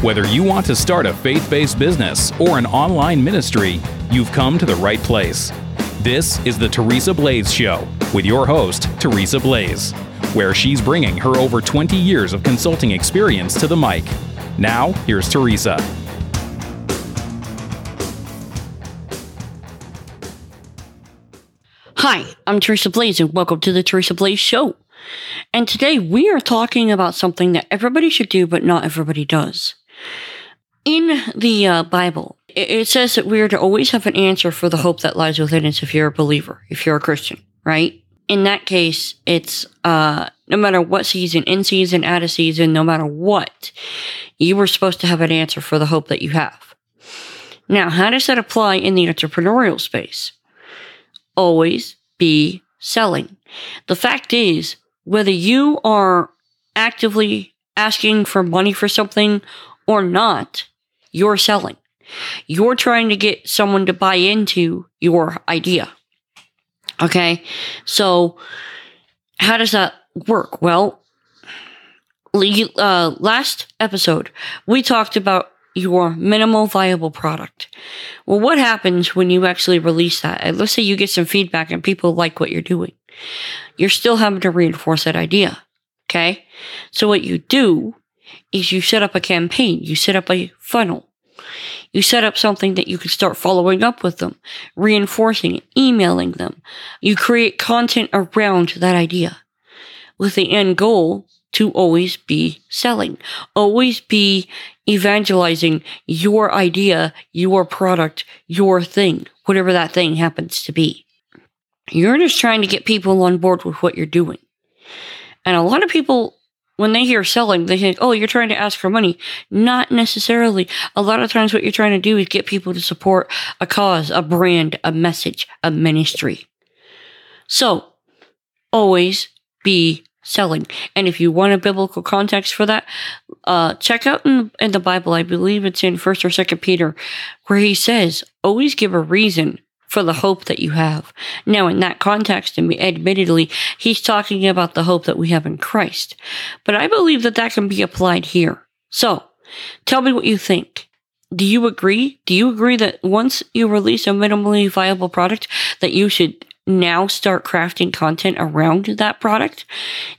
Whether you want to start a faith based business or an online ministry, you've come to the right place. This is the Teresa Blaze Show with your host, Teresa Blaze, where she's bringing her over 20 years of consulting experience to the mic. Now, here's Teresa. Hi, I'm Teresa Blaze, and welcome to the Teresa Blaze Show. And today we are talking about something that everybody should do, but not everybody does. In the uh, Bible, it, says that we are to always have an answer for the hope that lies within us if you're a believer, if you're a Christian, right? In that case, it's uh, no matter what season, in season, out of season, no matter what, you were supposed to have an answer for the hope that you have. Now, how does that apply in the entrepreneurial space? always be selling. The fact is, whether you are actively asking for money for something or not, you're selling. You're trying to get someone to buy into your idea. Okay. So how does that work? Well, uh, last episode, we talked about your minimal viable product. Well, what happens when you actually release that? Let's say you get some feedback and people like what you're doing. You're still having to reinforce that idea. Okay. So what you do is you set up a campaign. You set up a funnel. You set up something that you can start following up with them, reinforcing, it, emailing them. You create content around that idea with the end goal to always be selling, always be evangelizing your idea, your product, your thing, whatever that thing happens to be. You're just trying to get people on board with what you're doing. And a lot of people, when they hear selling, they think, oh, you're trying to ask for money. Not necessarily. A lot of times, what you're trying to do is get people to support a cause, a brand, a message, a ministry. So, always be selling. And if you want a biblical context for that, uh, check out in, in the Bible. I believe it's in First or Second Peter, where he says, "Always give a reason." For the hope that you have. Now, in that context, and admittedly, he's talking about the hope that we have in Christ. But I believe that that can be applied here. So, tell me what you think. Do you agree? Do you agree that once you release a minimally viable product, that you should now start crafting content around that product?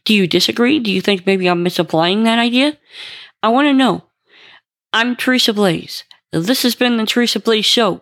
Do you disagree? Do you think maybe I'm misapplying that idea? I want to know. I'm Teresa Blaze. This has been the Teresa Blaze Show.